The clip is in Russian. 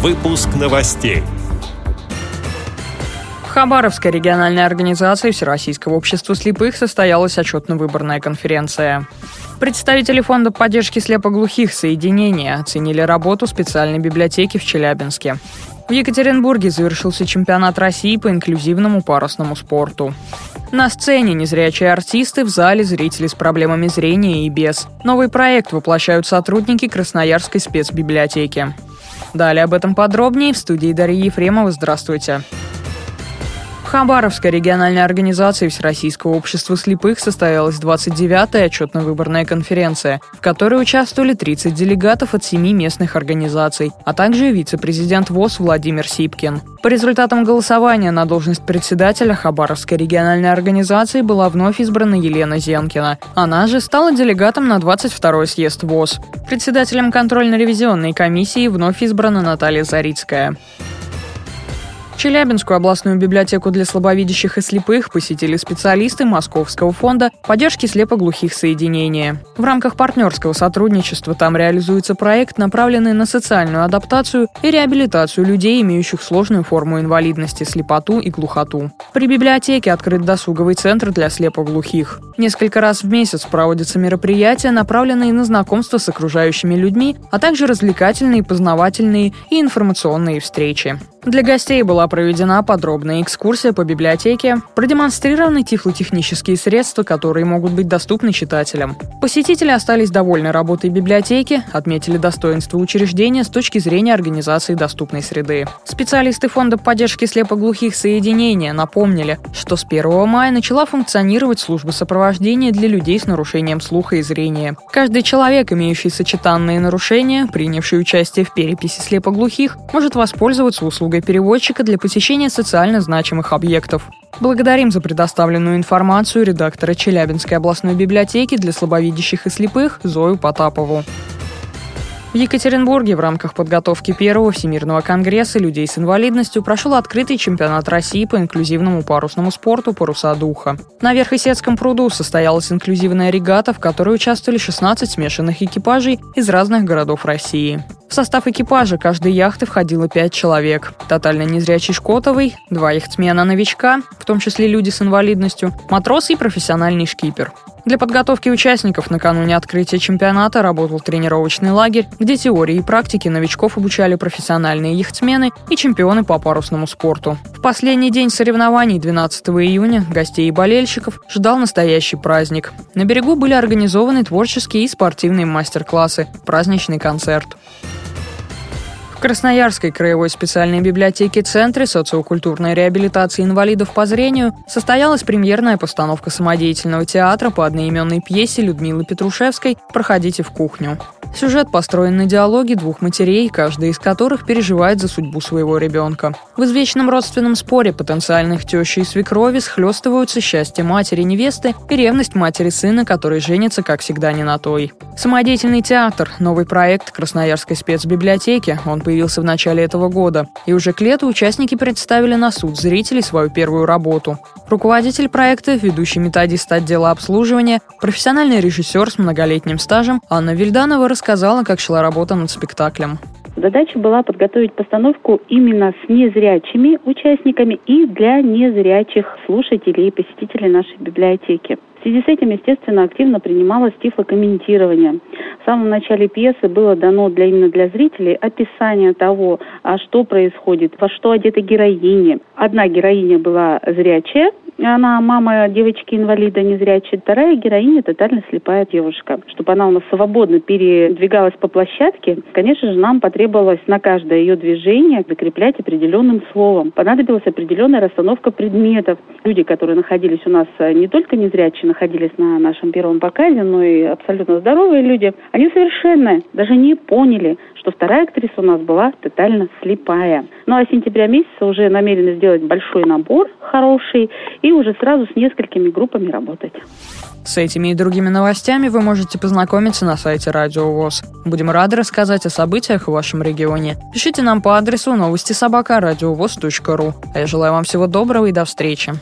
Выпуск новостей. В Хабаровской региональной организации Всероссийского общества слепых состоялась отчетно-выборная конференция. Представители Фонда поддержки слепоглухих «Соединения» оценили работу специальной библиотеки в Челябинске. В Екатеринбурге завершился чемпионат России по инклюзивному парусному спорту. На сцене незрячие артисты, в зале зрители с проблемами зрения и без. Новый проект воплощают сотрудники Красноярской спецбиблиотеки. Далее об этом подробнее в студии Дарьи Ефремова. Здравствуйте. В Хабаровской региональной организации Всероссийского общества слепых состоялась 29-я отчетно-выборная конференция, в которой участвовали 30 делегатов от семи местных организаций, а также вице-президент ВОЗ Владимир Сипкин. По результатам голосования на должность председателя Хабаровской региональной организации была вновь избрана Елена Зенкина. Она же стала делегатом на 22-й съезд ВОЗ. Председателем контрольно-ревизионной комиссии вновь избрана Наталья Зарицкая. Челябинскую областную библиотеку для слабовидящих и слепых посетили специалисты Московского фонда поддержки слепоглухих соединения. В рамках партнерского сотрудничества там реализуется проект, направленный на социальную адаптацию и реабилитацию людей, имеющих сложную форму инвалидности, слепоту и глухоту. При библиотеке открыт досуговый центр для слепоглухих. Несколько раз в месяц проводятся мероприятия, направленные на знакомство с окружающими людьми, а также развлекательные, познавательные и информационные встречи. Для гостей была проведена подробная экскурсия по библиотеке, продемонстрированы тифлотехнические средства, которые могут быть доступны читателям. Посетители остались довольны работой библиотеки, отметили достоинство учреждения с точки зрения организации доступной среды. Специалисты Фонда поддержки слепоглухих соединения напомнили, что с 1 мая начала функционировать служба сопровождения для людей с нарушением слуха и зрения. Каждый человек, имеющий сочетанные нарушения, принявший участие в переписи слепоглухих, может воспользоваться услугой переводчика для посещения социально значимых объектов. Благодарим за предоставленную информацию редактора Челябинской областной библиотеки для слабовидящих и слепых Зою Потапову. В Екатеринбурге в рамках подготовки первого Всемирного конгресса людей с инвалидностью прошел открытый чемпионат России по инклюзивному парусному спорту «Паруса духа». На Верхесецком пруду состоялась инклюзивная регата, в которой участвовали 16 смешанных экипажей из разных городов России. В состав экипажа каждой яхты входило пять человек. Тотально незрячий Шкотовый, два яхтсмена-новичка, в том числе люди с инвалидностью, матрос и профессиональный шкипер. Для подготовки участников накануне открытия чемпионата работал тренировочный лагерь, где теории и практики новичков обучали профессиональные яхтсмены и чемпионы по парусному спорту. В последний день соревнований 12 июня гостей и болельщиков ждал настоящий праздник. На берегу были организованы творческие и спортивные мастер-классы, праздничный концерт. В Красноярской краевой специальной библиотеке Центре социокультурной реабилитации инвалидов по зрению состоялась премьерная постановка самодеятельного театра по одноименной пьесе Людмилы Петрушевской «Проходите в кухню». Сюжет построен на диалоге двух матерей, каждая из которых переживает за судьбу своего ребенка. В извечном родственном споре потенциальных тещи и свекрови схлестываются счастье матери невесты и ревность матери сына, который женится, как всегда, не на той. Самодеятельный театр – новый проект Красноярской спецбиблиотеки. Он появился в начале этого года. И уже к лету участники представили на суд зрителей свою первую работу. Руководитель проекта, ведущий методист отдела обслуживания, профессиональный режиссер с многолетним стажем Анна Вильданова рассказала, как шла работа над спектаклем. Задача была подготовить постановку именно с незрячими участниками и для незрячих слушателей и посетителей нашей библиотеки. В связи с этим, естественно, активно принималось тифлокомментирование. В самом начале пьесы было дано для, именно для зрителей описание того, а что происходит, во что одеты героини. Одна героиня была зрячая, она мама девочки-инвалида незрячей. Вторая героиня тотально слепая девушка. Чтобы она у нас свободно передвигалась по площадке, конечно же, нам потребовалось на каждое ее движение закреплять определенным словом. Понадобилась определенная расстановка предметов. Люди, которые находились у нас э, не только незрячие, находились на нашем первом показе, но и абсолютно здоровые люди, они совершенно даже не поняли, что вторая актриса у нас была тотально слепая. Ну а с сентября месяца уже намерены сделать большой набор хороший и уже сразу с несколькими группами работать. С этими и другими новостями вы можете познакомиться на сайте Радио ВОЗ. Будем рады рассказать о событиях в вашем регионе. Пишите нам по адресу новости собака ру. А я желаю вам всего доброго и до встречи.